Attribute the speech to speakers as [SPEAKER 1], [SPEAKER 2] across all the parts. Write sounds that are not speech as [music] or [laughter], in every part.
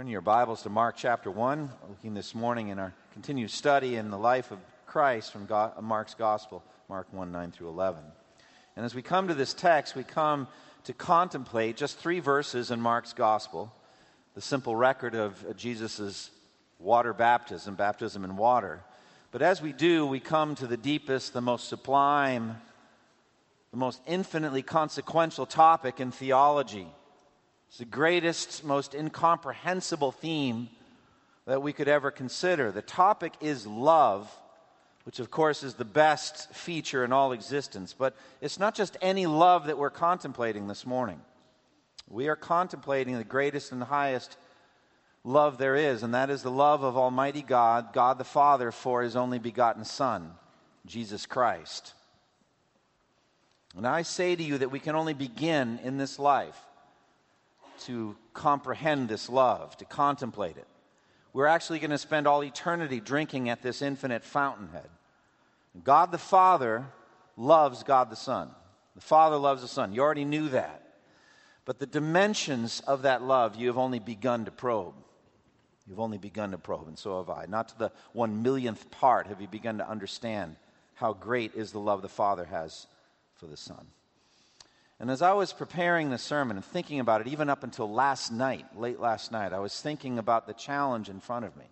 [SPEAKER 1] Turn your Bibles to Mark chapter 1, looking this morning in our continued study in the life of Christ from God, Mark's Gospel, Mark 1 9 through 11. And as we come to this text, we come to contemplate just three verses in Mark's Gospel the simple record of Jesus' water baptism, baptism in water. But as we do, we come to the deepest, the most sublime, the most infinitely consequential topic in theology it's the greatest, most incomprehensible theme that we could ever consider. The topic is love, which of course is the best feature in all existence. But it's not just any love that we're contemplating this morning. We are contemplating the greatest and highest love there is, and that is the love of Almighty God, God the Father, for His only begotten Son, Jesus Christ. And I say to you that we can only begin in this life to comprehend this love, to contemplate it. We're actually going to spend all eternity drinking at this infinite fountainhead. God the Father loves God the Son. The Father loves the Son. You already knew that. But the dimensions of that love you have only begun to probe. You've only begun to probe, and so have I. Not to the one millionth part have you begun to understand how great is the love the Father has for the Son. And as I was preparing the sermon and thinking about it, even up until last night, late last night, I was thinking about the challenge in front of me.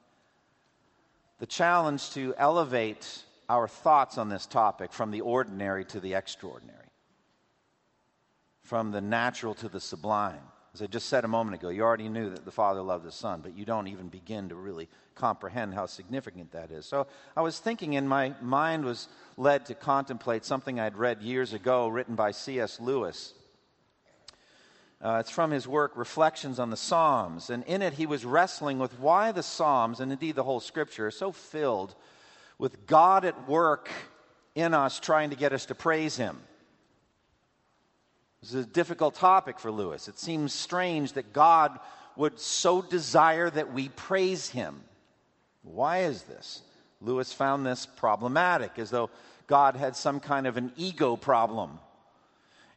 [SPEAKER 1] The challenge to elevate our thoughts on this topic from the ordinary to the extraordinary, from the natural to the sublime. As I just said a moment ago, you already knew that the Father loved the Son, but you don't even begin to really comprehend how significant that is. So I was thinking, and my mind was led to contemplate something I'd read years ago, written by C.S. Lewis. Uh, it's from his work, Reflections on the Psalms. And in it, he was wrestling with why the Psalms, and indeed the whole scripture, are so filled with God at work in us trying to get us to praise him. This is a difficult topic for Lewis. It seems strange that God would so desire that we praise him. Why is this? Lewis found this problematic, as though God had some kind of an ego problem.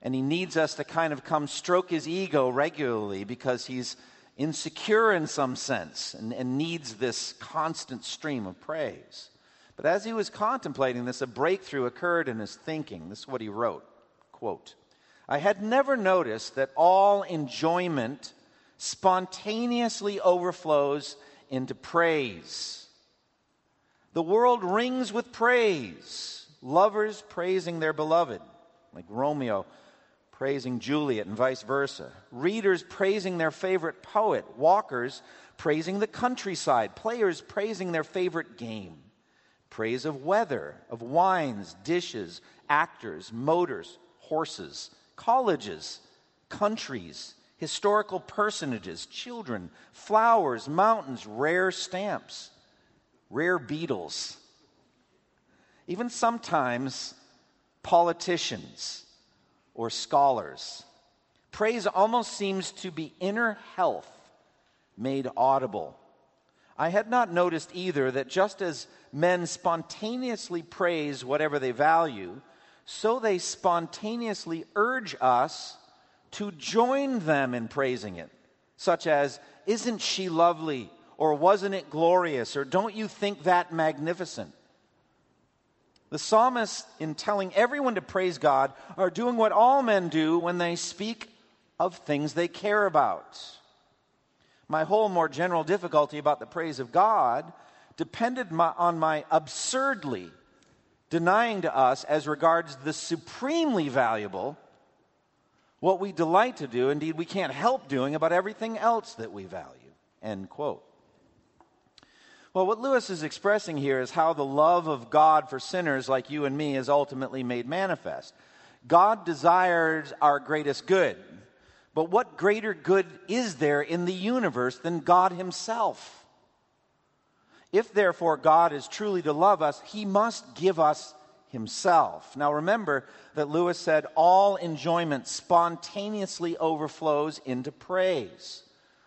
[SPEAKER 1] And he needs us to kind of come stroke his ego regularly because he's insecure in some sense and, and needs this constant stream of praise. But as he was contemplating this, a breakthrough occurred in his thinking. This is what he wrote quote, I had never noticed that all enjoyment spontaneously overflows into praise. The world rings with praise, lovers praising their beloved, like Romeo praising Juliet and vice versa, readers praising their favorite poet, walkers praising the countryside, players praising their favorite game, praise of weather, of wines, dishes, actors, motors, horses colleges, countries, historical personages, children, flowers, mountains, rare stamps, rare beetles, even sometimes politicians or scholars. Praise almost seems to be inner health made audible. I had not noticed either that just as men spontaneously praise whatever they value, so they spontaneously urge us to join them in praising it, such as, Isn't she lovely? or Wasn't it glorious? or Don't you think that magnificent? The psalmists, in telling everyone to praise God, are doing what all men do when they speak of things they care about. My whole more general difficulty about the praise of God depended my, on my absurdly denying to us, as regards the supremely valuable, what we delight to do, indeed, we can't help doing about everything else that we value. End quote. Well, what Lewis is expressing here is how the love of God for sinners like you and me is ultimately made manifest. God desires our greatest good. But what greater good is there in the universe than God Himself? If therefore God is truly to love us, he must give us himself. Now remember that Lewis said all enjoyment spontaneously overflows into praise.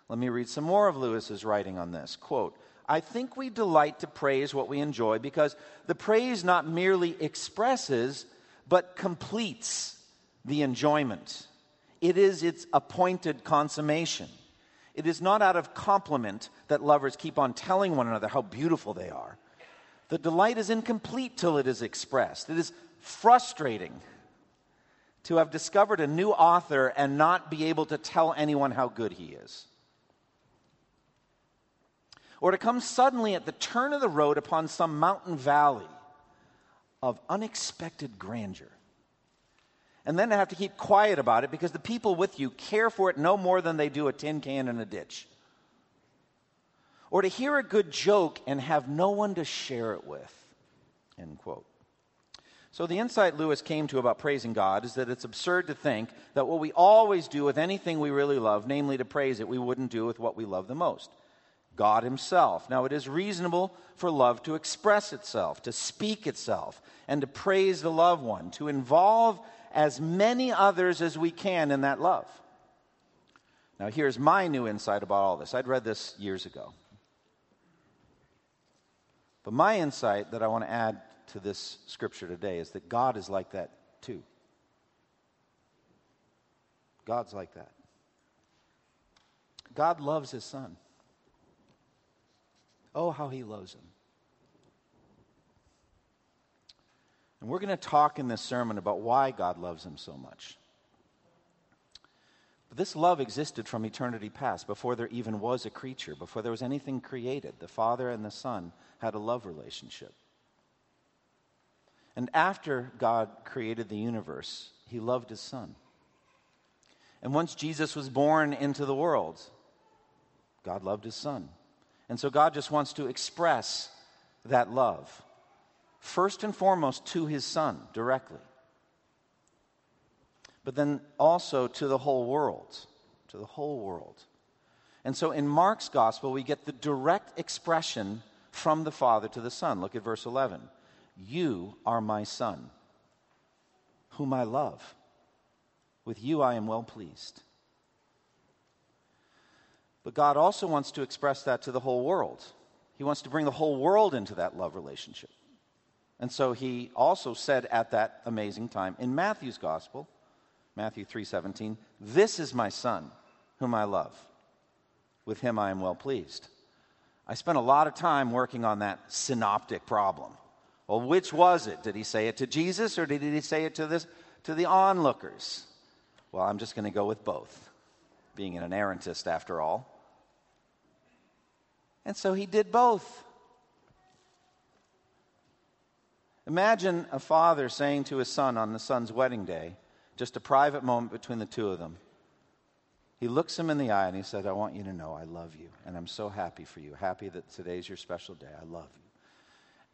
[SPEAKER 1] Let me read some more of Lewis's writing on this. Quote, I think we delight to praise what we enjoy because the praise not merely expresses, but completes the enjoyment. It is its appointed consummation. It is not out of compliment that lovers keep on telling one another how beautiful they are. The delight is incomplete till it is expressed. It is frustrating to have discovered a new author and not be able to tell anyone how good he is. Or to come suddenly at the turn of the road upon some mountain valley of unexpected grandeur. And then to have to keep quiet about it because the people with you care for it no more than they do a tin can in a ditch. Or to hear a good joke and have no one to share it with. End quote. So, the insight Lewis came to about praising God is that it's absurd to think that what we always do with anything we really love, namely to praise it, we wouldn't do with what we love the most God Himself. Now, it is reasonable for love to express itself, to speak itself, and to praise the loved one, to involve as many others as we can in that love. Now, here's my new insight about all this. I'd read this years ago. But my insight that I want to add to this scripture today is that God is like that too. God's like that. God loves his son. Oh, how he loves him. And we're going to talk in this sermon about why God loves him so much. But this love existed from eternity past, before there even was a creature, before there was anything created. The Father and the Son had a love relationship. And after God created the universe, he loved his son. And once Jesus was born into the world, God loved his son. And so God just wants to express that love, first and foremost to his son directly, but then also to the whole world, to the whole world. And so in Mark's gospel, we get the direct expression from the Father to the Son. Look at verse 11. You are my Son, whom I love. With you I am well pleased. But God also wants to express that to the whole world. He wants to bring the whole world into that love relationship. And so he also said at that amazing time in Matthew's gospel, Matthew 3:17, "This is my son, whom I love. With him I am well pleased." I spent a lot of time working on that synoptic problem. Well, which was it? Did he say it to Jesus or did he say it to, this, to the onlookers? Well, I'm just going to go with both, being an inerrantist after all. And so he did both. Imagine a father saying to his son on the son's wedding day, just a private moment between the two of them. He looks him in the eye and he said, I want you to know I love you, and I'm so happy for you. Happy that today's your special day. I love you.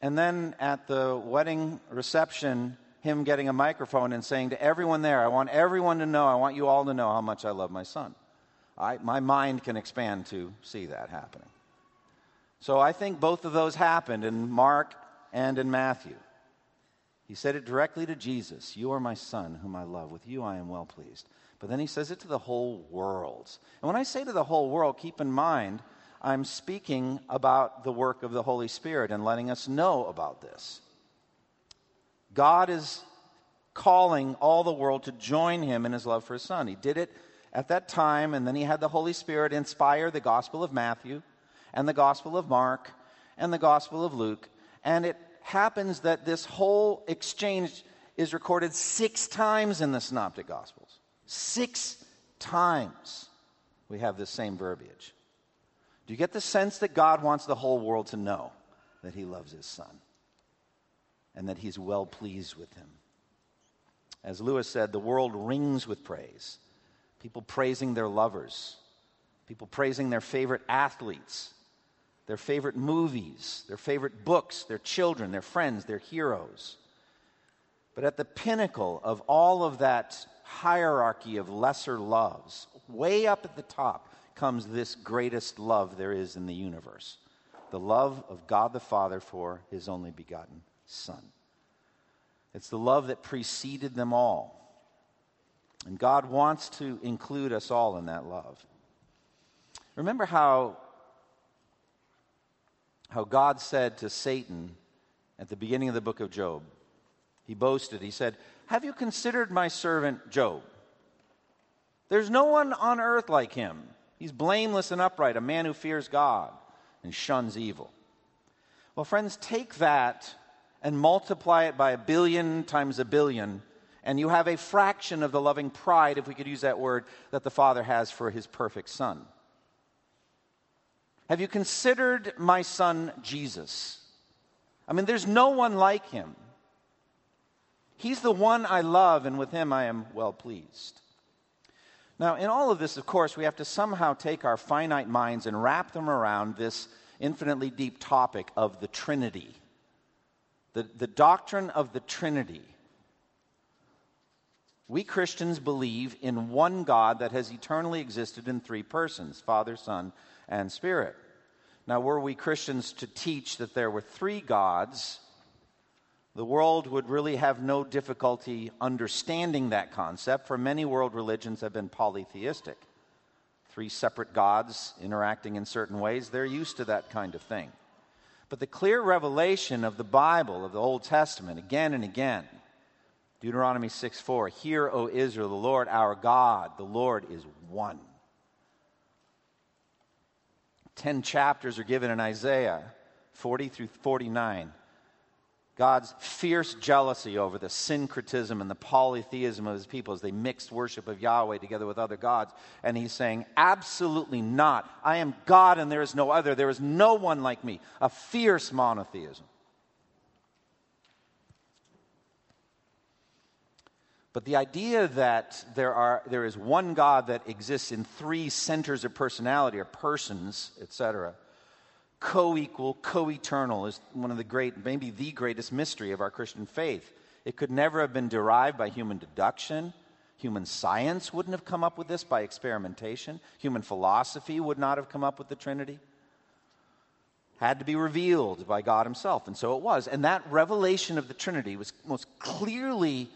[SPEAKER 1] And then at the wedding reception, him getting a microphone and saying to everyone there, I want everyone to know, I want you all to know how much I love my son. I, my mind can expand to see that happening. So I think both of those happened in Mark and in Matthew. He said it directly to Jesus You are my son, whom I love. With you I am well pleased. But then he says it to the whole world. And when I say to the whole world, keep in mind I'm speaking about the work of the Holy Spirit and letting us know about this. God is calling all the world to join him in his love for his son. He did it at that time, and then he had the Holy Spirit inspire the Gospel of Matthew and the Gospel of Mark and the Gospel of Luke. And it happens that this whole exchange is recorded six times in the Synoptic Gospels. Six times we have this same verbiage. Do you get the sense that God wants the whole world to know that he loves his son and that he's well pleased with him? As Lewis said, the world rings with praise. People praising their lovers, people praising their favorite athletes, their favorite movies, their favorite books, their children, their friends, their heroes. But at the pinnacle of all of that hierarchy of lesser loves, way up at the top, comes this greatest love there is in the universe the love of God the Father for his only begotten Son. It's the love that preceded them all. And God wants to include us all in that love. Remember how, how God said to Satan at the beginning of the book of Job, he boasted, he said, Have you considered my servant Job? There's no one on earth like him He's blameless and upright, a man who fears God and shuns evil. Well, friends, take that and multiply it by a billion times a billion, and you have a fraction of the loving pride, if we could use that word, that the Father has for his perfect Son. Have you considered my son Jesus? I mean, there's no one like him. He's the one I love, and with him I am well pleased. Now, in all of this, of course, we have to somehow take our finite minds and wrap them around this infinitely deep topic of the Trinity, the, the doctrine of the Trinity. We Christians believe in one God that has eternally existed in three persons Father, Son, and Spirit. Now, were we Christians to teach that there were three gods, the world would really have no difficulty understanding that concept, for many world religions have been polytheistic. Three separate gods interacting in certain ways, they're used to that kind of thing. But the clear revelation of the Bible, of the Old Testament, again and again, Deuteronomy 6 4, Hear, O Israel, the Lord our God, the Lord is one. Ten chapters are given in Isaiah 40 through 49 God's fierce jealousy over the syncretism and the polytheism of his people as they mixed worship of Yahweh together with other gods. And he's saying, Absolutely not. I am God and there is no other. There is no one like me. A fierce monotheism. But the idea that there, are, there is one God that exists in three centers of personality or persons, etc., co equal, co eternal is one of the great, maybe the greatest mystery of our Christian faith. It could never have been derived by human deduction. Human science wouldn't have come up with this by experimentation. Human philosophy would not have come up with the Trinity. Had to be revealed by God Himself, and so it was. And that revelation of the Trinity was most clearly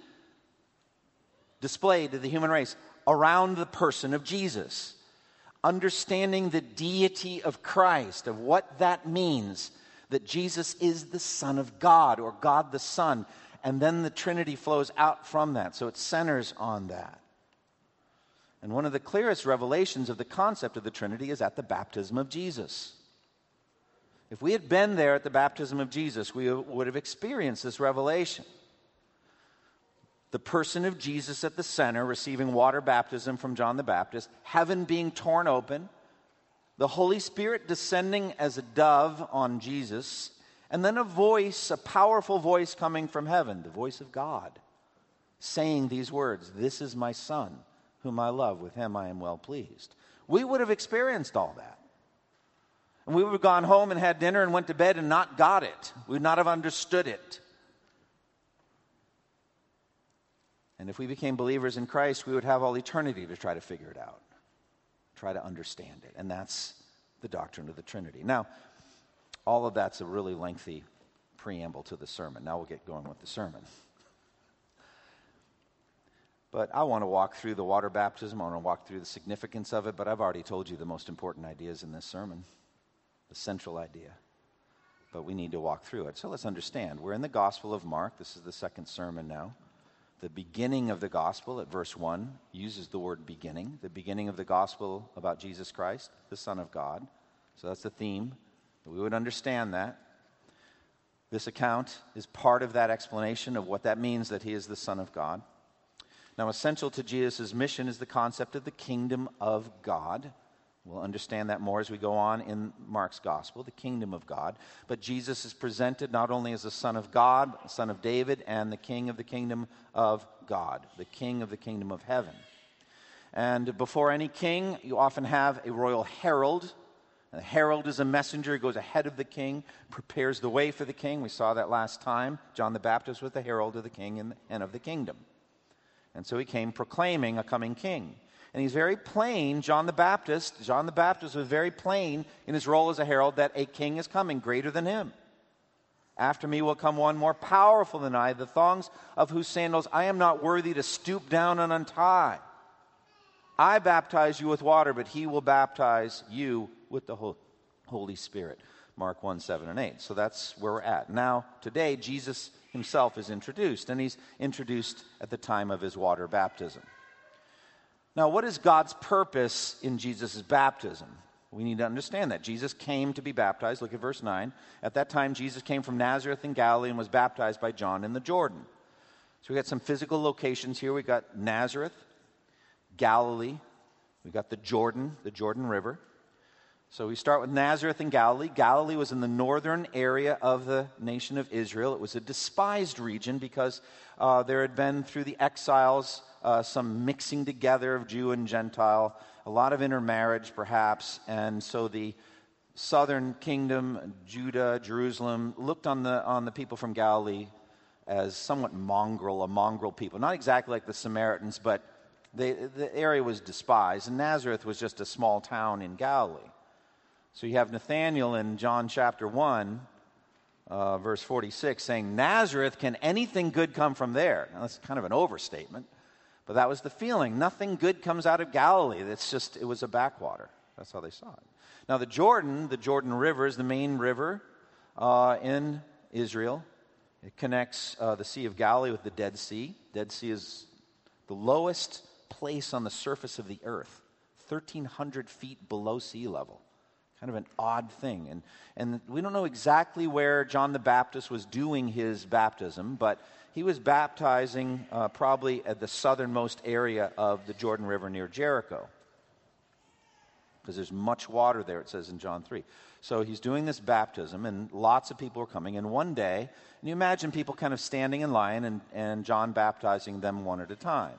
[SPEAKER 1] displayed to the human race around the person of Jesus understanding the deity of Christ, of what that means, that Jesus is the Son of God or God the Son. And then the Trinity flows out from that. So it centers on that. And one of the clearest revelations of the concept of the Trinity is at the baptism of Jesus. If we had been there at the baptism of Jesus, we would have experienced this revelation the person of Jesus at the center, receiving water baptism from John the Baptist, heaven being torn open, the Holy Spirit descending as a dove on Jesus, and then a voice, a powerful voice coming from heaven, the voice of God, saying these words This is my Son, whom I love, with him I am well pleased. We would have experienced all that. And we would have gone home and had dinner and went to bed and not got it. We would not have understood it. And if we became believers in Christ, we would have all eternity to try to figure it out, try to understand it. And that's the doctrine of the Trinity. Now, all of that's a really lengthy preamble to the sermon. Now we'll get going with the sermon. But I want to walk through the water baptism. I want to walk through the significance of it, but I've already told you the most important ideas in this sermon, the central idea. But we need to walk through it. So let's understand. We're in the Gospel of Mark. This is the second sermon now the beginning of the gospel at verse 1 uses the word beginning, the beginning of the gospel about Jesus Christ, the Son of God. So that's the theme. We would understand that. This account is part of that explanation of what that means that he is the Son of God. Now, essential to Jesus' mission is the concept of the kingdom of God. We'll understand that more as we go on in Mark's gospel, the kingdom of God. But Jesus is presented not only as the Son of God, Son of David, and the King of the kingdom of God, the King of the kingdom of heaven. And before any king, you often have a royal herald. A herald is a messenger who goes ahead of the king, prepares the way for the king. We saw that last time. John the Baptist was the herald of the king and of the kingdom. And so he came proclaiming a coming king. And he's very plain, John the Baptist. John the Baptist was very plain in his role as a herald that a king is coming greater than him. After me will come one more powerful than I, the thongs of whose sandals I am not worthy to stoop down and untie. I baptize you with water, but he will baptize you with the Holy Spirit. Mark 1 7 and 8. So that's where we're at. Now, today, Jesus himself is introduced, and he's introduced at the time of his water baptism. Now, what is God's purpose in Jesus' baptism? We need to understand that. Jesus came to be baptized. Look at verse 9. At that time, Jesus came from Nazareth in Galilee and was baptized by John in the Jordan. So we got some physical locations here. We got Nazareth, Galilee, we got the Jordan, the Jordan River. So we start with Nazareth in Galilee. Galilee was in the northern area of the nation of Israel. It was a despised region because uh, there had been, through the exiles, uh, some mixing together of Jew and Gentile, a lot of intermarriage perhaps, and so the southern kingdom, Judah, Jerusalem, looked on the, on the people from Galilee as somewhat mongrel, a mongrel people. Not exactly like the Samaritans, but they, the area was despised, and Nazareth was just a small town in Galilee. So you have Nathanael in John chapter 1, uh, verse 46, saying, Nazareth, can anything good come from there? Now, that's kind of an overstatement, but that was the feeling. Nothing good comes out of Galilee. It's just, it was a backwater. That's how they saw it. Now, the Jordan, the Jordan River, is the main river uh, in Israel. It connects uh, the Sea of Galilee with the Dead Sea. Dead Sea is the lowest place on the surface of the earth, 1,300 feet below sea level kind of an odd thing. And, and we don't know exactly where John the Baptist was doing his baptism, but he was baptizing uh, probably at the southernmost area of the Jordan River near Jericho. Because there's much water there, it says in John 3. So he's doing this baptism, and lots of people are coming. And one day, and you imagine people kind of standing in line and, and John baptizing them one at a time.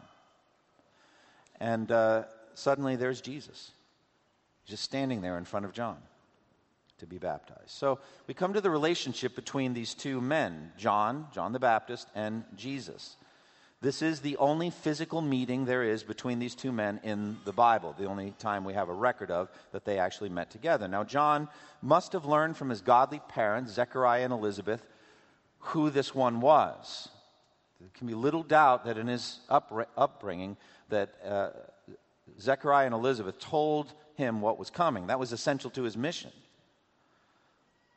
[SPEAKER 1] And uh, suddenly there's Jesus just standing there in front of John to be baptized. So we come to the relationship between these two men, John, John the Baptist, and Jesus. This is the only physical meeting there is between these two men in the Bible, the only time we have a record of that they actually met together. Now, John must have learned from his godly parents, Zechariah and Elizabeth, who this one was. There can be little doubt that in his upbringing that uh, Zechariah and Elizabeth told him what was coming. That was essential to his mission.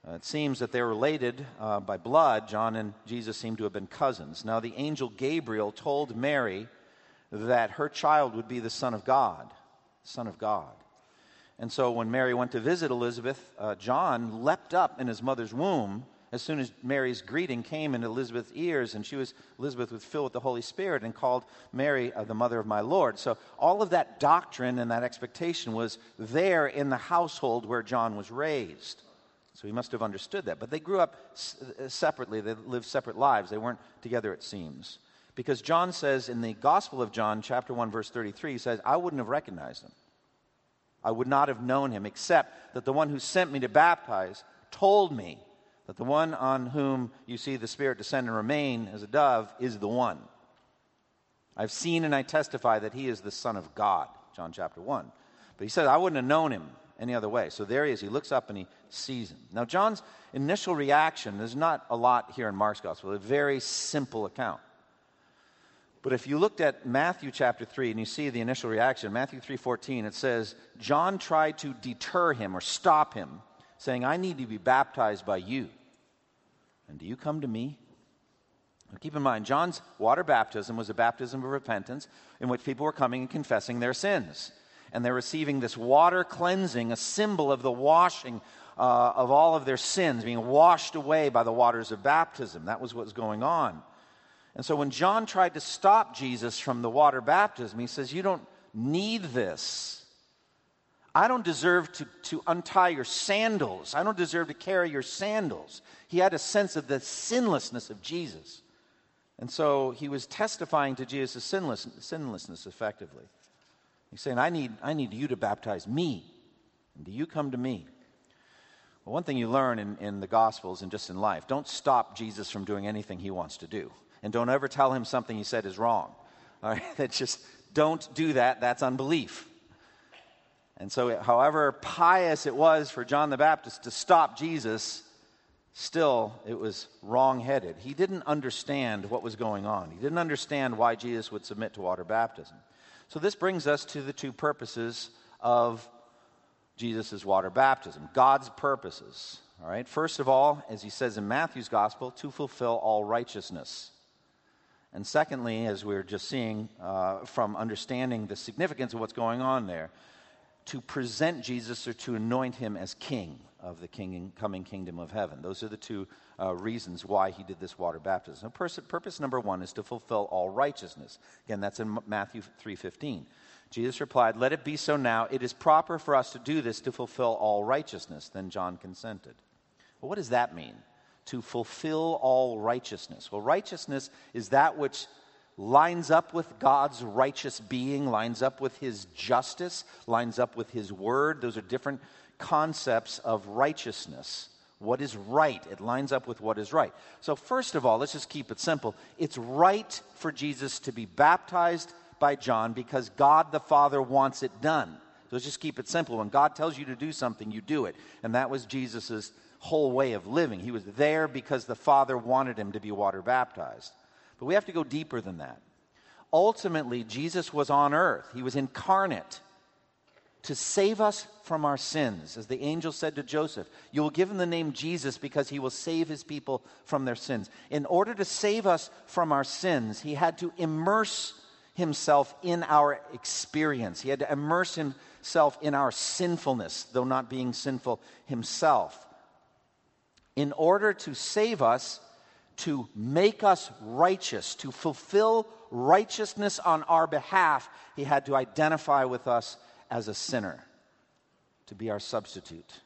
[SPEAKER 1] Uh, it seems that they're related uh, by blood. John and Jesus seem to have been cousins. Now, the angel Gabriel told Mary that her child would be the Son of God. Son of God. And so when Mary went to visit Elizabeth, uh, John leapt up in his mother's womb as soon as Mary's greeting came into Elizabeth's ears, and she was Elizabeth was filled with the Holy Spirit and called Mary uh, the mother of my Lord. So all of that doctrine and that expectation was there in the household where John was raised. So he must have understood that. But they grew up s- uh, separately. They lived separate lives. They weren't together, it seems. Because John says in the Gospel of John, chapter 1, verse 33, he says, I wouldn't have recognized him. I would not have known him, except that the one who sent me to baptize told me that the one on whom you see the Spirit descend and remain as a dove is the one. I've seen and I testify that he is the Son of God, John chapter 1. But he says, I wouldn't have known him any other way. So there he is. He looks up and he sees him. Now, John's initial reaction, there's not a lot here in Mark's gospel, a very simple account. But if you looked at Matthew chapter 3 and you see the initial reaction, Matthew 3:14, it says, John tried to deter him or stop him, saying, I need to be baptized by you. And do you come to me? Keep in mind, John's water baptism was a baptism of repentance in which people were coming and confessing their sins. And they're receiving this water cleansing, a symbol of the washing uh, of all of their sins, being washed away by the waters of baptism. That was what was going on. And so when John tried to stop Jesus from the water baptism, he says, You don't need this. I don't deserve to, to untie your sandals. I don't deserve to carry your sandals. He had a sense of the sinlessness of Jesus. And so he was testifying to Jesus' sinless, sinlessness effectively. He's saying, I need, I need you to baptize me. And do you come to me? Well, one thing you learn in, in the Gospels and just in life don't stop Jesus from doing anything he wants to do. And don't ever tell him something he said is wrong. All right? [laughs] That's just, don't do that. That's unbelief. And so, however pious it was for John the Baptist to stop Jesus, still it was wrong headed. He didn't understand what was going on, he didn't understand why Jesus would submit to water baptism. So, this brings us to the two purposes of Jesus' water baptism God's purposes. All right, first of all, as he says in Matthew's gospel, to fulfill all righteousness. And secondly, as we are just seeing uh, from understanding the significance of what's going on there, to present Jesus or to anoint him as king of the king, coming kingdom of heaven. Those are the two uh, reasons why he did this water baptism. Pers- purpose number one is to fulfill all righteousness. Again, that's in Matthew 3.15. Jesus replied, Let it be so now. It is proper for us to do this to fulfill all righteousness. Then John consented. Well, what does that mean? To fulfill all righteousness. Well, righteousness is that which lines up with God's righteous being, lines up with his justice, lines up with his word. Those are different concepts of righteousness. What is right? It lines up with what is right. So, first of all, let's just keep it simple. It's right for Jesus to be baptized by John because God the Father wants it done. So let's just keep it simple. When God tells you to do something, you do it. And that was Jesus' whole way of living. He was there because the Father wanted him to be water baptized. But we have to go deeper than that. Ultimately, Jesus was on earth, he was incarnate to save us from our sins. As the angel said to Joseph, You will give him the name Jesus because he will save his people from their sins. In order to save us from our sins, he had to immerse himself in our experience. He had to immerse himself in our sinfulness, though not being sinful himself. In order to save us, to make us righteous, to fulfill righteousness on our behalf, he had to identify with us as a sinner, to be our substitute.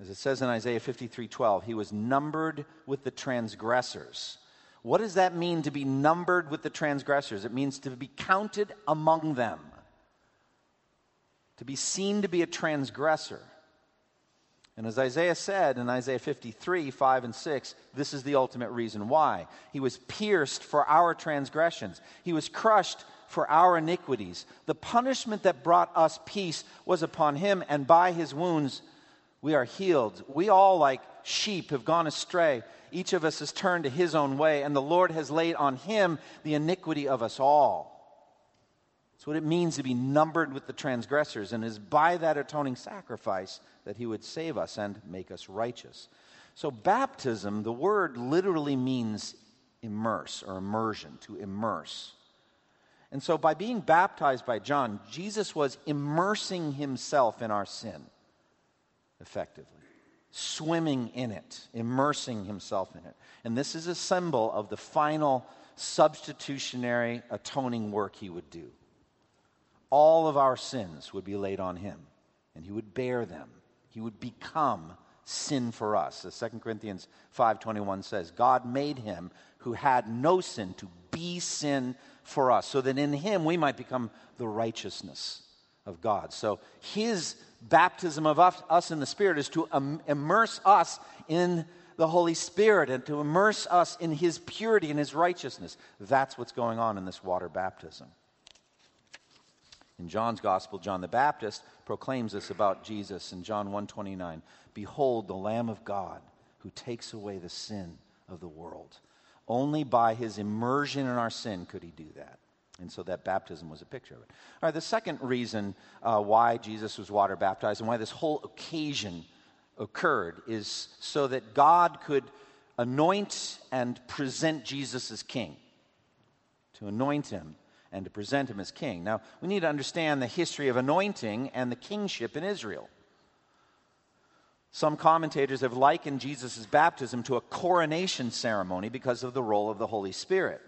[SPEAKER 1] As it says in Isaiah 53 12, he was numbered with the transgressors what does that mean to be numbered with the transgressors? It means to be counted among them, to be seen to be a transgressor. And as Isaiah said in Isaiah 53, 5 and 6, this is the ultimate reason why. He was pierced for our transgressions, he was crushed for our iniquities. The punishment that brought us peace was upon him, and by his wounds we are healed. We all, like sheep, have gone astray. Each of us has turned to his own way, and the Lord has laid on him the iniquity of us all. That's what it means to be numbered with the transgressors, and is by that atoning sacrifice that he would save us and make us righteous. So, baptism, the word literally means immerse or immersion, to immerse. And so, by being baptized by John, Jesus was immersing himself in our sin effectively swimming in it, immersing himself in it. And this is a symbol of the final substitutionary atoning work he would do. All of our sins would be laid on him, and he would bear them. He would become sin for us. As 2 Corinthians 5:21 says, God made him who had no sin to be sin for us, so that in him we might become the righteousness of God. So his baptism of us in the Spirit is to immerse us in the Holy Spirit and to immerse us in His purity and His righteousness. That's what's going on in this water baptism. In John's Gospel, John the Baptist proclaims this about Jesus in John 1:29. Behold the Lamb of God who takes away the sin of the world. Only by his immersion in our sin could he do that. And so that baptism was a picture of it. All right, the second reason uh, why Jesus was water baptized and why this whole occasion occurred is so that God could anoint and present Jesus as king, to anoint him and to present him as king. Now, we need to understand the history of anointing and the kingship in Israel. Some commentators have likened Jesus' baptism to a coronation ceremony because of the role of the Holy Spirit.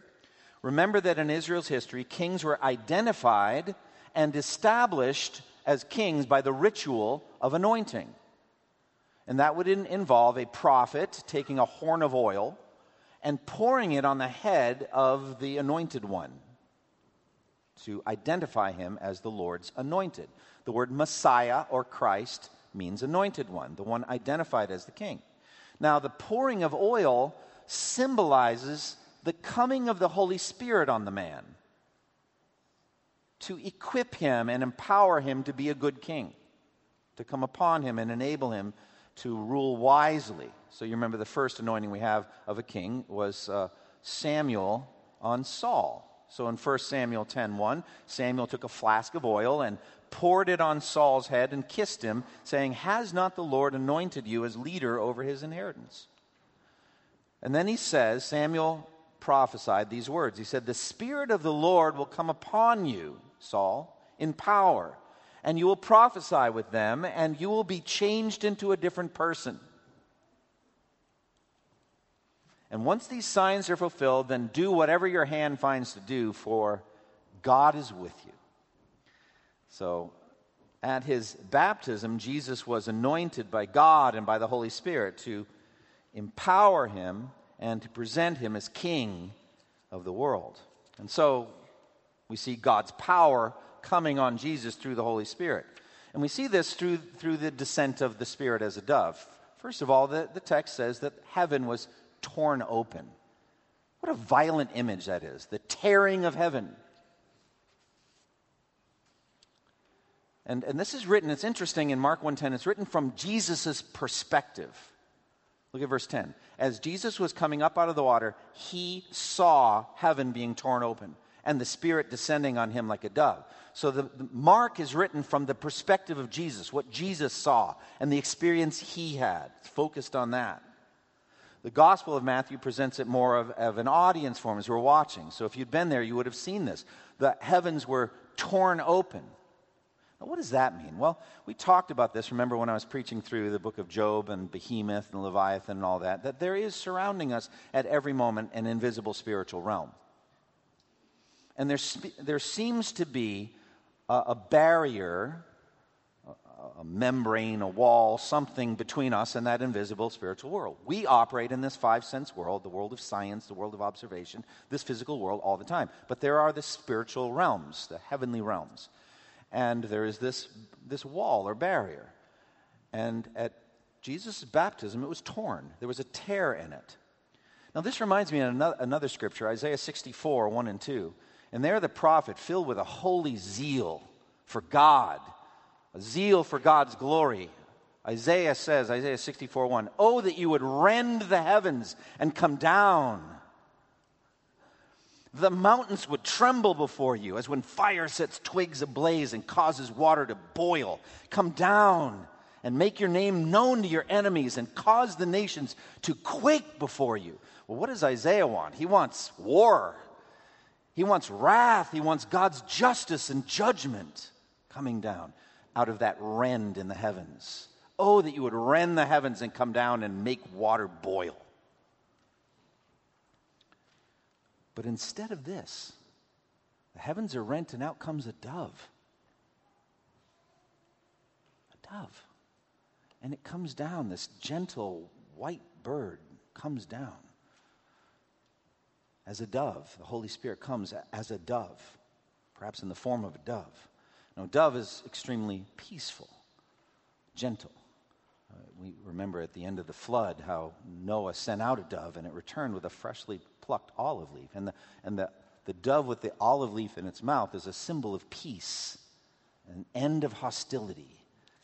[SPEAKER 1] Remember that in Israel's history, kings were identified and established as kings by the ritual of anointing. And that would involve a prophet taking a horn of oil and pouring it on the head of the anointed one to identify him as the Lord's anointed. The word Messiah or Christ means anointed one, the one identified as the king. Now, the pouring of oil symbolizes the coming of the Holy Spirit on the man to equip him and empower him to be a good king, to come upon him and enable him to rule wisely. So you remember the first anointing we have of a king was uh, Samuel on Saul. So in 1 Samuel 10:1, Samuel took a flask of oil and poured it on Saul's head and kissed him, saying, "Has not the Lord anointed you as leader over his inheritance?" And then he says, Samuel prophesied these words. He said, The Spirit of the Lord will come upon you, Saul, in power, and you will prophesy with them, and you will be changed into a different person. And once these signs are fulfilled, then do whatever your hand finds to do, for God is with you. So, at his baptism, Jesus was anointed by God and by the Holy Spirit to empower him and to present him as king of the world. And so we see God's power coming on Jesus through the Holy Spirit. And we see this through, through the descent of the Spirit as a dove. First of all, the, the text says that heaven was torn open. What a violent image that is the tearing of heaven. And, and this is written, it's interesting in Mark 1.10, it's written from Jesus' perspective. Look at verse 10. As Jesus was coming up out of the water, he saw heaven being torn open and the Spirit descending on him like a dove. So the, the, Mark is written from the perspective of Jesus, what Jesus saw and the experience he had. It's focused on that. The Gospel of Matthew presents it more of, of an audience form as we're watching. So if you'd been there, you would have seen this. The heavens were torn open now, what does that mean? Well, we talked about this, remember, when I was preaching through the book of Job and Behemoth and Leviathan and all that, that there is surrounding us at every moment an invisible spiritual realm. And there, there seems to be a, a barrier, a, membrane, a wall, something between us and that invisible spiritual world. We operate in this five sense world, the world of science, the world of observation, this physical world all the time. But there are the spiritual realms, the heavenly realms and there is this, this wall or barrier. And at Jesus' baptism, it was torn, there was a tear in it. Now, this reminds me of another, another scripture, Isaiah 64, 1 and 2. And there, the prophet, filled with a holy zeal for God, a zeal for God's glory. Isaiah says, Isaiah 64, 1, Oh, that you would rend the heavens and come down the mountains would tremble before you, as when fire sets twigs ablaze and causes water to boil. Come down and make your name known to your enemies and cause the nations to quake before you. Well, what does Isaiah want? He wants war, he wants wrath, he wants God's justice and judgment coming down out of that rend in the heavens. Oh, that you would rend the heavens and come down and make water boil. But instead of this, the heavens are rent and out comes a dove. A dove. And it comes down, this gentle white bird comes down as a dove. The Holy Spirit comes as a dove, perhaps in the form of a dove. Now, dove is extremely peaceful, gentle. Uh, we remember at the end of the flood how Noah sent out a dove and it returned with a freshly plucked olive leaf. And the, and the, the dove with the olive leaf in its mouth is a symbol of peace, an end of hostility,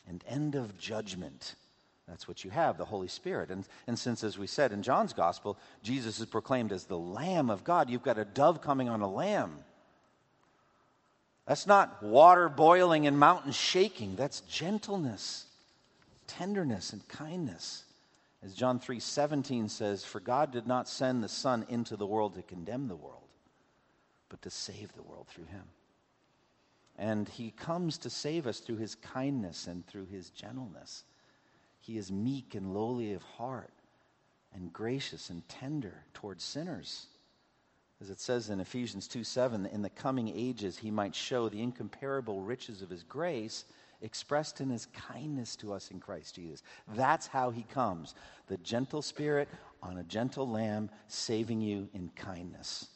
[SPEAKER 1] an end of judgment. That's what you have, the Holy Spirit. And, and since, as we said in John's gospel, Jesus is proclaimed as the Lamb of God, you've got a dove coming on a lamb. That's not water boiling and mountains shaking. That's gentleness, tenderness, and kindness. As John 3:17 says, "For God did not send the Son into the world to condemn the world, but to save the world through him." And he comes to save us through his kindness and through his gentleness. He is meek and lowly of heart and gracious and tender towards sinners. As it says in Ephesians 2 7, in the coming ages he might show the incomparable riches of his grace expressed in his kindness to us in Christ Jesus. That's how he comes the gentle spirit on a gentle lamb, saving you in kindness.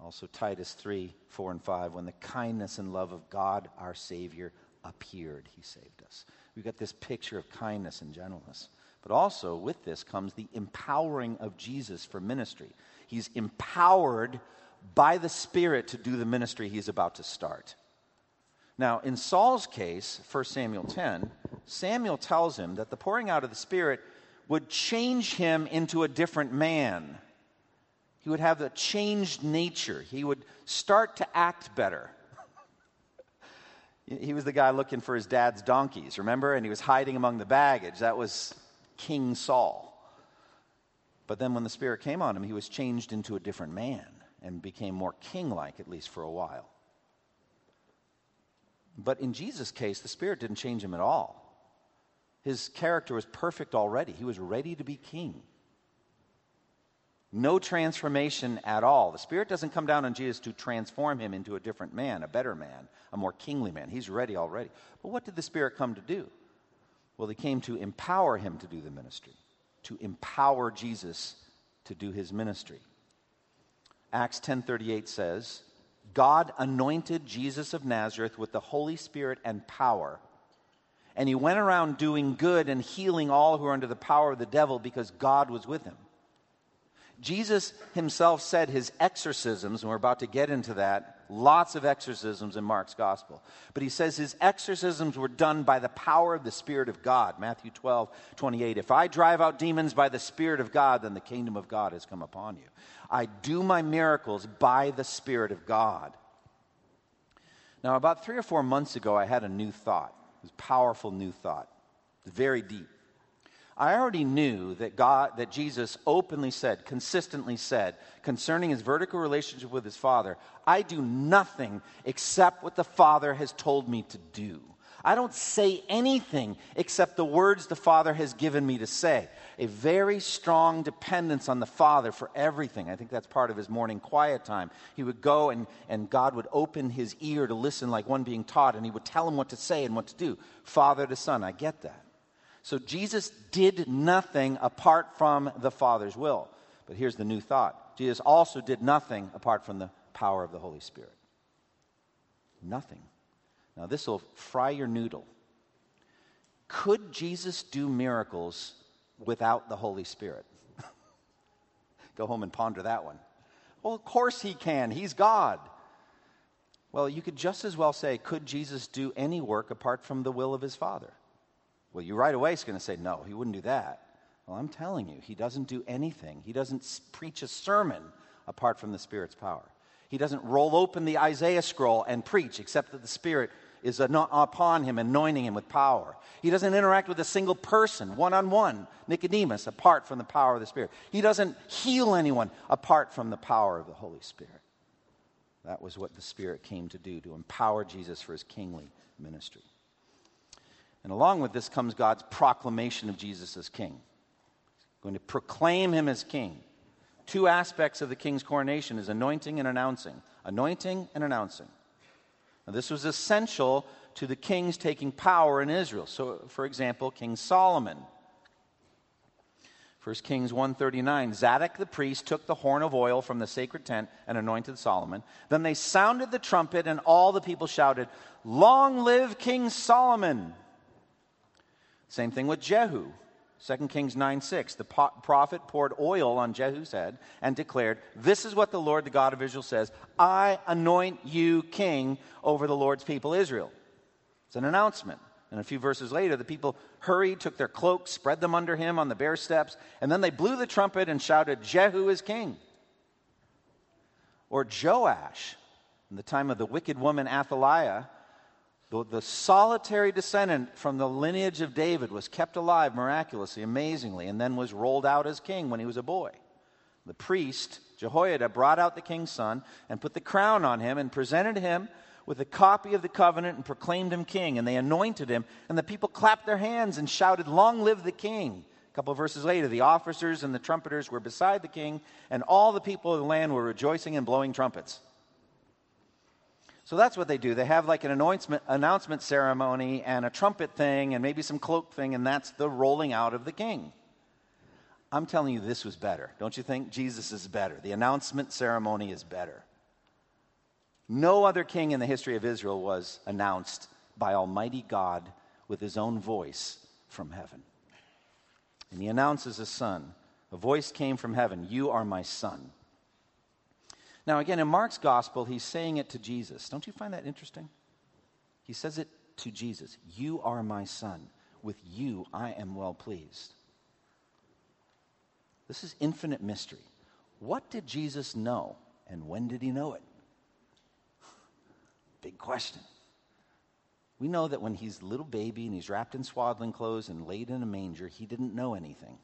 [SPEAKER 1] Also, Titus 3 4 and 5, when the kindness and love of God our Savior appeared, he saved us. We've got this picture of kindness and gentleness. But also, with this comes the empowering of Jesus for ministry. He's empowered by the Spirit to do the ministry he's about to start. Now, in Saul's case, 1 Samuel 10, Samuel tells him that the pouring out of the Spirit would change him into a different man. He would have a changed nature. He would start to act better. [laughs] he was the guy looking for his dad's donkeys, remember? And he was hiding among the baggage. That was King Saul. But then when the Spirit came on him, he was changed into a different man and became more king like, at least for a while. But in Jesus' case, the Spirit didn't change him at all. His character was perfect already, he was ready to be king. No transformation at all. The Spirit doesn't come down on Jesus to transform him into a different man, a better man, a more kingly man. He's ready already. But what did the Spirit come to do? Well, he came to empower him to do the ministry, to empower Jesus to do his ministry. Acts 10:38 says, God anointed Jesus of Nazareth with the Holy Spirit and power. And he went around doing good and healing all who are under the power of the devil because God was with him. Jesus himself said his exorcisms, and we're about to get into that, lots of exorcisms in Mark's gospel. But he says his exorcisms were done by the power of the Spirit of God. Matthew 12, 28. If I drive out demons by the Spirit of God, then the kingdom of God has come upon you. I do my miracles by the Spirit of God. Now, about three or four months ago, I had a new thought. It was a powerful new thought. Very deep. I already knew that God, that Jesus openly said, consistently said, concerning his vertical relationship with his Father, I do nothing except what the Father has told me to do. I don't say anything except the words the Father has given me to say. A very strong dependence on the Father for everything. I think that's part of his morning quiet time. He would go and, and God would open his ear to listen like one being taught, and he would tell him what to say and what to do. Father to Son, I get that. So Jesus did nothing apart from the Father's will. But here's the new thought Jesus also did nothing apart from the power of the Holy Spirit. Nothing. Now, this will fry your noodle. Could Jesus do miracles without the Holy Spirit? [laughs] Go home and ponder that one. Well, of course he can. He's God. Well, you could just as well say, could Jesus do any work apart from the will of his Father? Well, you right away is going to say, no, he wouldn't do that. Well, I'm telling you, he doesn't do anything. He doesn't preach a sermon apart from the Spirit's power. He doesn't roll open the Isaiah scroll and preach, except that the Spirit is upon him, anointing him with power. He doesn't interact with a single person, one on one, Nicodemus, apart from the power of the Spirit. He doesn't heal anyone apart from the power of the Holy Spirit. That was what the Spirit came to do, to empower Jesus for his kingly ministry. And along with this comes God's proclamation of Jesus as king. He's going to proclaim him as king. Two aspects of the king's coronation is anointing and announcing. Anointing and announcing. Now, this was essential to the kings taking power in Israel. So, for example, King Solomon. 1 Kings 139 Zadok the priest took the horn of oil from the sacred tent and anointed Solomon. Then they sounded the trumpet, and all the people shouted, Long live King Solomon! Same thing with Jehu. 2 Kings 9 6. The prophet poured oil on Jehu's head and declared, This is what the Lord, the God of Israel, says I anoint you king over the Lord's people Israel. It's an announcement. And a few verses later, the people hurried, took their cloaks, spread them under him on the bare steps, and then they blew the trumpet and shouted, Jehu is king. Or Joash, in the time of the wicked woman Athaliah, the, the solitary descendant from the lineage of David was kept alive miraculously, amazingly, and then was rolled out as king when he was a boy. The priest, Jehoiada, brought out the king's son and put the crown on him and presented him with a copy of the covenant and proclaimed him king. And they anointed him, and the people clapped their hands and shouted, Long live the king! A couple of verses later, the officers and the trumpeters were beside the king, and all the people of the land were rejoicing and blowing trumpets. So that's what they do. They have like an announcement, announcement ceremony and a trumpet thing and maybe some cloak thing, and that's the rolling out of the king. I'm telling you, this was better. Don't you think? Jesus is better. The announcement ceremony is better. No other king in the history of Israel was announced by Almighty God with his own voice from heaven. And he announces his son. A voice came from heaven You are my son. Now, again, in Mark's gospel, he's saying it to Jesus. Don't you find that interesting? He says it to Jesus You are my son. With you I am well pleased. This is infinite mystery. What did Jesus know, and when did he know it? [laughs] Big question. We know that when he's a little baby and he's wrapped in swaddling clothes and laid in a manger, he didn't know anything.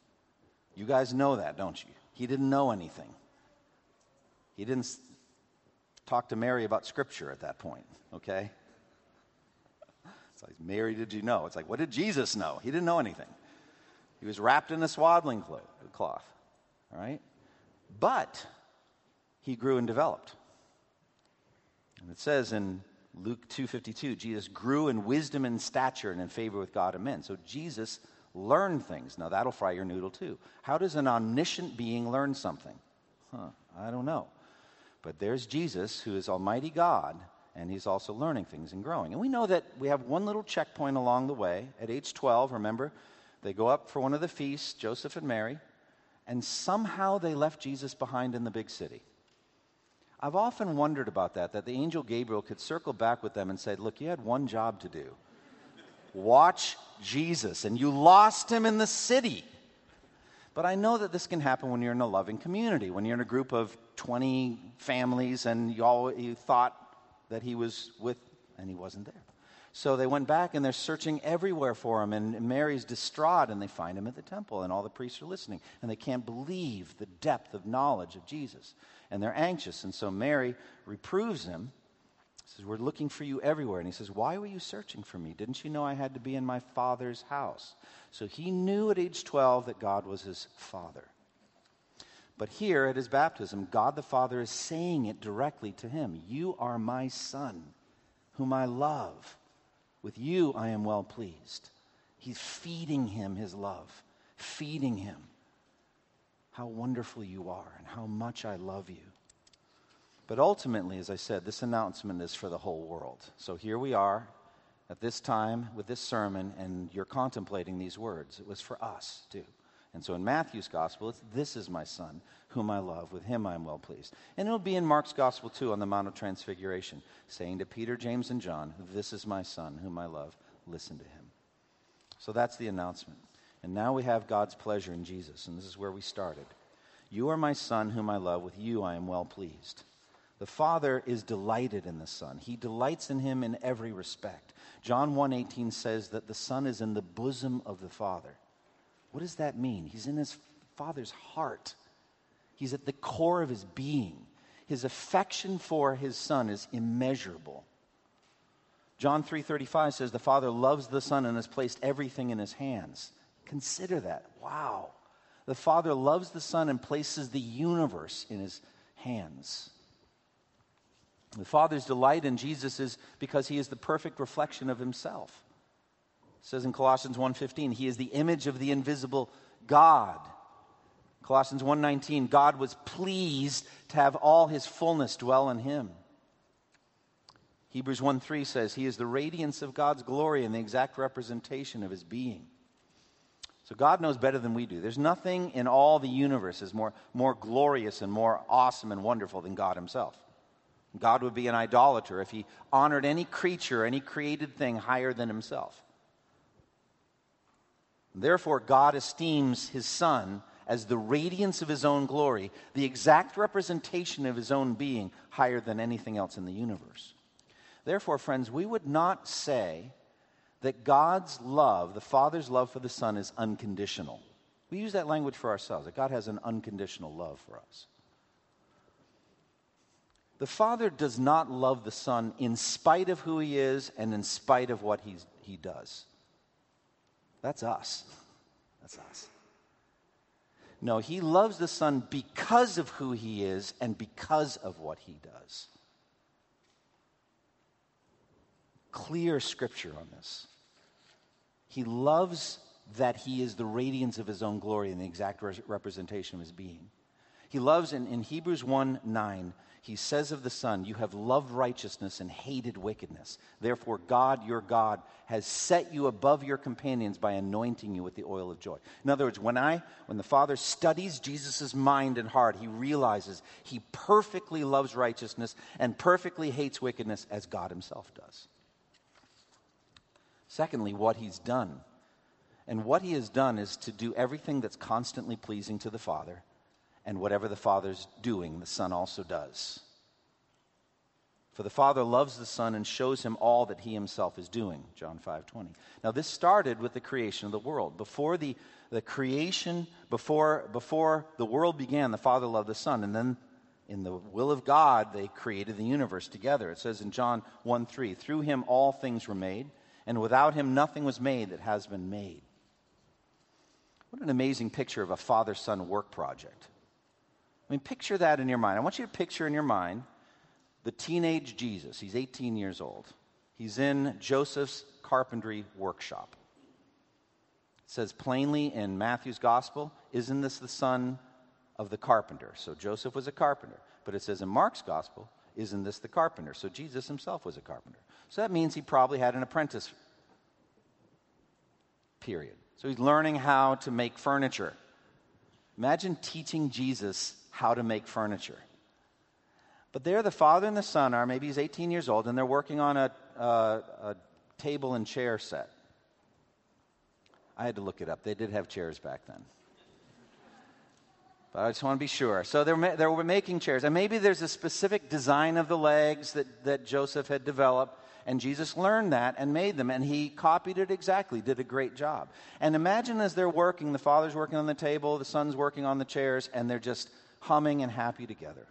[SPEAKER 1] You guys know that, don't you? He didn't know anything. He didn't talk to Mary about Scripture at that point, okay? It's like, Mary, did you know? It's like, what did Jesus know? He didn't know anything. He was wrapped in a swaddling cloth, all right? But he grew and developed. And it says in Luke 2:52, Jesus grew in wisdom and stature and in favor with God and men. So Jesus learned things. Now that'll fry your noodle too. How does an omniscient being learn something? Huh, I don't know. But there's Jesus who is almighty God and he's also learning things and growing. And we know that we have one little checkpoint along the way. At age 12, remember, they go up for one of the feasts, Joseph and Mary, and somehow they left Jesus behind in the big city. I've often wondered about that, that the angel Gabriel could circle back with them and say, Look, you had one job to do watch Jesus, and you lost him in the city. But I know that this can happen when you're in a loving community, when you're in a group of 20 families and you, all, you thought that he was with, and he wasn't there. So they went back and they're searching everywhere for him. And Mary's distraught and they find him at the temple. And all the priests are listening. And they can't believe the depth of knowledge of Jesus. And they're anxious. And so Mary reproves him. Says, We're looking for you everywhere. And he says, Why were you searching for me? Didn't you know I had to be in my father's house? So he knew at age 12 that God was his father. But here at his baptism, God the Father is saying it directly to him You are my son, whom I love. With you I am well pleased. He's feeding him his love, feeding him how wonderful you are and how much I love you. But ultimately, as I said, this announcement is for the whole world. So here we are at this time with this sermon, and you're contemplating these words. It was for us, too. And so in Matthew's gospel, it's This is my son, whom I love. With him I am well pleased. And it'll be in Mark's gospel, too, on the Mount of Transfiguration, saying to Peter, James, and John, This is my son, whom I love. Listen to him. So that's the announcement. And now we have God's pleasure in Jesus, and this is where we started. You are my son, whom I love. With you I am well pleased. The Father is delighted in the Son. He delights in him in every respect. John 1:18 says that the Son is in the bosom of the Father. What does that mean? He's in his Father's heart. He's at the core of his being. His affection for his Son is immeasurable. John 3:35 says the Father loves the Son and has placed everything in his hands. Consider that. Wow. The Father loves the Son and places the universe in his hands. The Father's delight in Jesus is because he is the perfect reflection of himself. It says in Colossians 1:15, he is the image of the invisible God. Colossians 1:19, God was pleased to have all his fullness dwell in him. Hebrews 1:3 says he is the radiance of God's glory and the exact representation of his being. So God knows better than we do. There's nothing in all the universe is more, more glorious and more awesome and wonderful than God himself. God would be an idolater if he honored any creature, any created thing higher than himself. Therefore, God esteems his Son as the radiance of his own glory, the exact representation of his own being, higher than anything else in the universe. Therefore, friends, we would not say that God's love, the Father's love for the Son, is unconditional. We use that language for ourselves, that God has an unconditional love for us. The Father does not love the Son in spite of who He is and in spite of what He does. That's us. That's us. No, He loves the Son because of who He is and because of what He does. Clear scripture on this. He loves that He is the radiance of His own glory and the exact re- representation of His being. He loves in, in Hebrews 1 9 he says of the Son, You have loved righteousness and hated wickedness. Therefore, God, your God, has set you above your companions by anointing you with the oil of joy. In other words, when, I, when the Father studies Jesus' mind and heart, he realizes he perfectly loves righteousness and perfectly hates wickedness as God himself does. Secondly, what he's done. And what he has done is to do everything that's constantly pleasing to the Father and whatever the Father's doing, the Son also does. For the Father loves the Son and shows him all that he himself is doing. John 5 20. Now, this started with the creation of the world. Before the, the creation, before, before the world began, the Father loved the Son. And then, in the will of God, they created the universe together. It says in John 1 3, Through him all things were made, and without him nothing was made that has been made. What an amazing picture of a father son work project. I mean, picture that in your mind. I want you to picture in your mind the teenage Jesus. He's 18 years old. He's in Joseph's carpentry workshop. It says plainly in Matthew's gospel, Isn't this the son of the carpenter? So Joseph was a carpenter. But it says in Mark's gospel, Isn't this the carpenter? So Jesus himself was a carpenter. So that means he probably had an apprentice period. So he's learning how to make furniture. Imagine teaching Jesus how to make furniture. But there, the father and the son are, maybe he's 18 years old, and they're working on a, a, a table and chair set. I had to look it up. They did have chairs back then. But I just want to be sure. So they're, they're making chairs. And maybe there's a specific design of the legs that, that Joseph had developed. And Jesus learned that and made them. And he copied it exactly, did a great job. And imagine as they're working, the father's working on the table, the son's working on the chairs, and they're just humming and happy together.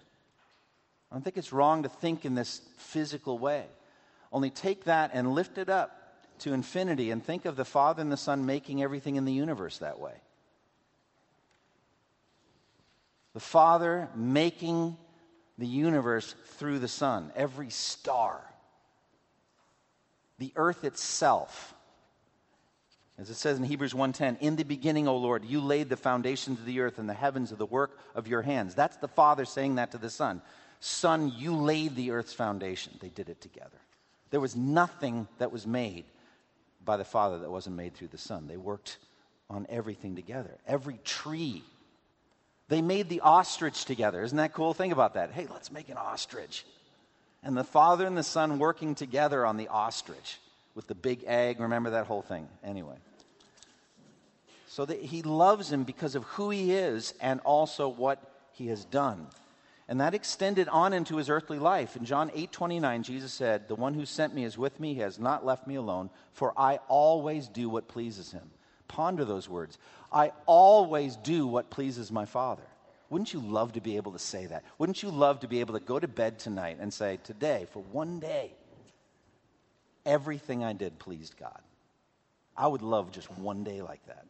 [SPEAKER 1] I don't think it's wrong to think in this physical way. Only take that and lift it up to infinity and think of the Father and the Son making everything in the universe that way. The Father making the universe through the Son, every star, the earth itself. As it says in Hebrews 1:10, "In the beginning, O Lord, you laid the foundations of the earth and the heavens of the work of your hands." That's the Father saying that to the Son. Son, you laid the earth's foundation. They did it together. There was nothing that was made by the Father that wasn't made through the Son. They worked on everything together. Every tree. They made the ostrich together. Isn't that cool? Think about that. Hey, let's make an ostrich. And the Father and the Son working together on the ostrich with the big egg. Remember that whole thing? Anyway. So that he loves him because of who he is and also what he has done. And that extended on into his earthly life. In John 8 29, Jesus said, The one who sent me is with me. He has not left me alone, for I always do what pleases him. Ponder those words. I always do what pleases my Father. Wouldn't you love to be able to say that? Wouldn't you love to be able to go to bed tonight and say, Today, for one day, everything I did pleased God? I would love just one day like that.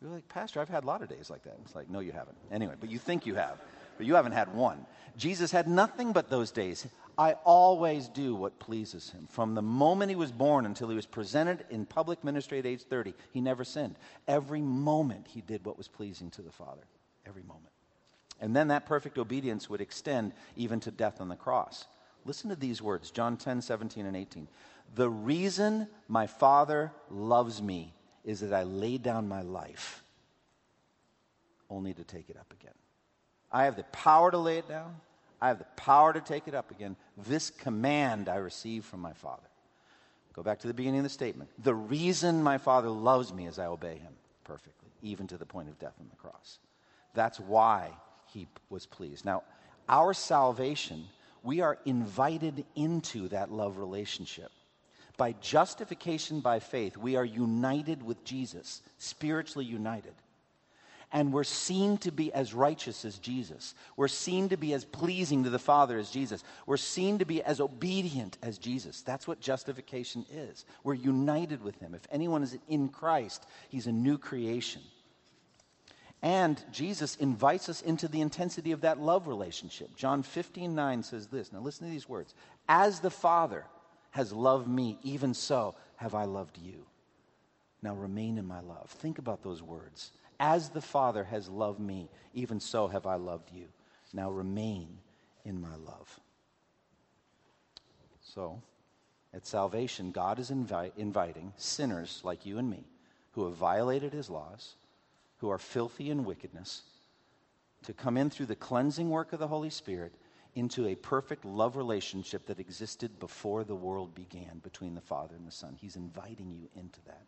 [SPEAKER 1] You're like, Pastor, I've had a lot of days like that. It's like, no, you haven't. Anyway, but you think you have but you haven't had one. Jesus had nothing but those days. I always do what pleases him. From the moment he was born until he was presented in public ministry at age 30, he never sinned. Every moment he did what was pleasing to the Father. Every moment. And then that perfect obedience would extend even to death on the cross. Listen to these words John 10, 17, and 18. The reason my Father loves me is that I lay down my life only to take it up again. I have the power to lay it down. I have the power to take it up again. This command I receive from my Father. Go back to the beginning of the statement. The reason my Father loves me is I obey him perfectly, even to the point of death on the cross. That's why he was pleased. Now, our salvation, we are invited into that love relationship. By justification by faith, we are united with Jesus, spiritually united and we're seen to be as righteous as Jesus. We're seen to be as pleasing to the Father as Jesus. We're seen to be as obedient as Jesus. That's what justification is. We're united with Him. If anyone is in Christ, He's a new creation. And Jesus invites us into the intensity of that love relationship. John 15, 9 says this. Now listen to these words. As the Father has loved me, even so have I loved you. Now remain in my love. Think about those words. As the Father has loved me, even so have I loved you. Now remain in my love. So, at salvation, God is invi- inviting sinners like you and me who have violated his laws, who are filthy in wickedness, to come in through the cleansing work of the Holy Spirit into a perfect love relationship that existed before the world began between the Father and the Son. He's inviting you into that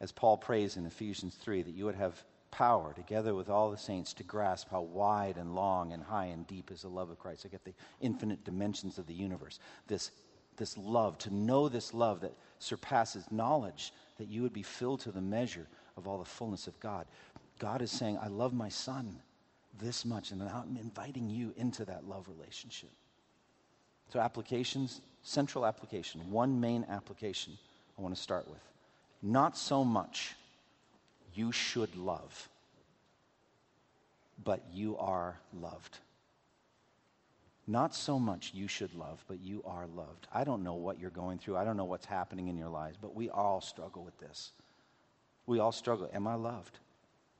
[SPEAKER 1] as Paul prays in Ephesians 3, that you would have power, together with all the saints, to grasp how wide and long and high and deep is the love of Christ. I get the infinite dimensions of the universe. This, this love, to know this love that surpasses knowledge, that you would be filled to the measure of all the fullness of God. God is saying, I love my son this much, and I'm inviting you into that love relationship. So, applications, central application, one main application I want to start with. Not so much you should love, but you are loved. Not so much you should love, but you are loved. I don't know what you're going through. I don't know what's happening in your lives, but we all struggle with this. We all struggle. Am I loved?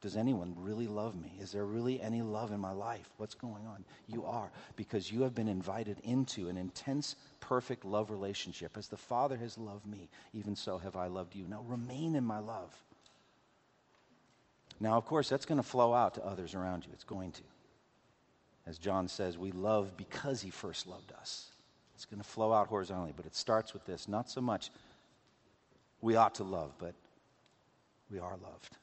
[SPEAKER 1] Does anyone really love me? Is there really any love in my life? What's going on? You are, because you have been invited into an intense, perfect love relationship. As the Father has loved me, even so have I loved you. Now remain in my love. Now, of course, that's going to flow out to others around you. It's going to. As John says, we love because he first loved us. It's going to flow out horizontally, but it starts with this not so much we ought to love, but we are loved.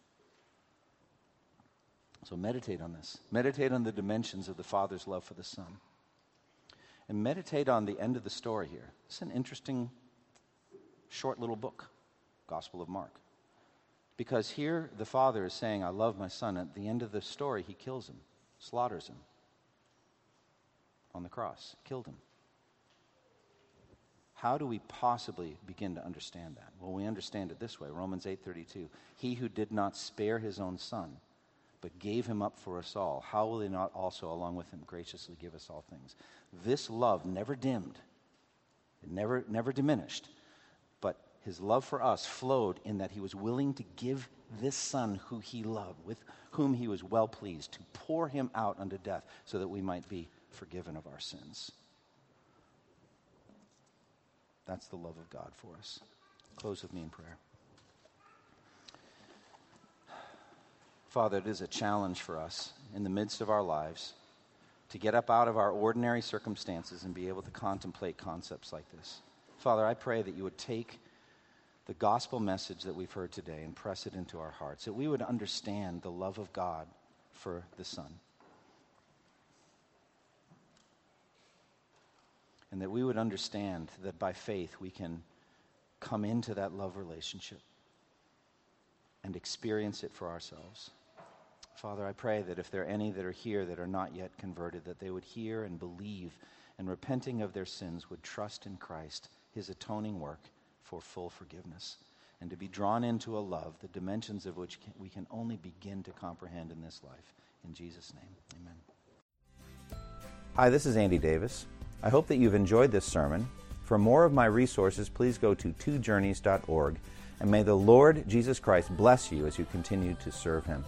[SPEAKER 1] So meditate on this. Meditate on the dimensions of the Father's love for the Son. And meditate on the end of the story here. It's an interesting, short little book, Gospel of Mark. Because here the Father is saying, I love my Son. At the end of the story, he kills him, slaughters him on the cross, killed him. How do we possibly begin to understand that? Well, we understand it this way. Romans 8:32. He who did not spare his own son, but gave him up for us all, how will he not also, along with him, graciously give us all things? This love never dimmed, it never, never diminished, but his love for us flowed in that he was willing to give this son who he loved, with whom he was well pleased, to pour him out unto death so that we might be forgiven of our sins. That's the love of God for us. Close with me in prayer. Father, it is a challenge for us in the midst of our lives to get up out of our ordinary circumstances and be able to contemplate concepts like this. Father, I pray that you would take the gospel message that we've heard today and press it into our hearts, that we would understand the love of God for the Son. And that we would understand that by faith we can come into that love relationship and experience it for ourselves. Father, I pray that if there are any that are here that are not yet converted, that they would hear and believe and repenting of their sins would trust in Christ, his atoning work for full forgiveness, and to be drawn into a love, the dimensions of which we can only begin to comprehend in this life. In Jesus' name, amen. Hi, this is Andy Davis. I hope that you've enjoyed this sermon. For more of my resources, please go to twojourneys.org, and may the Lord Jesus Christ bless you as you continue to serve him.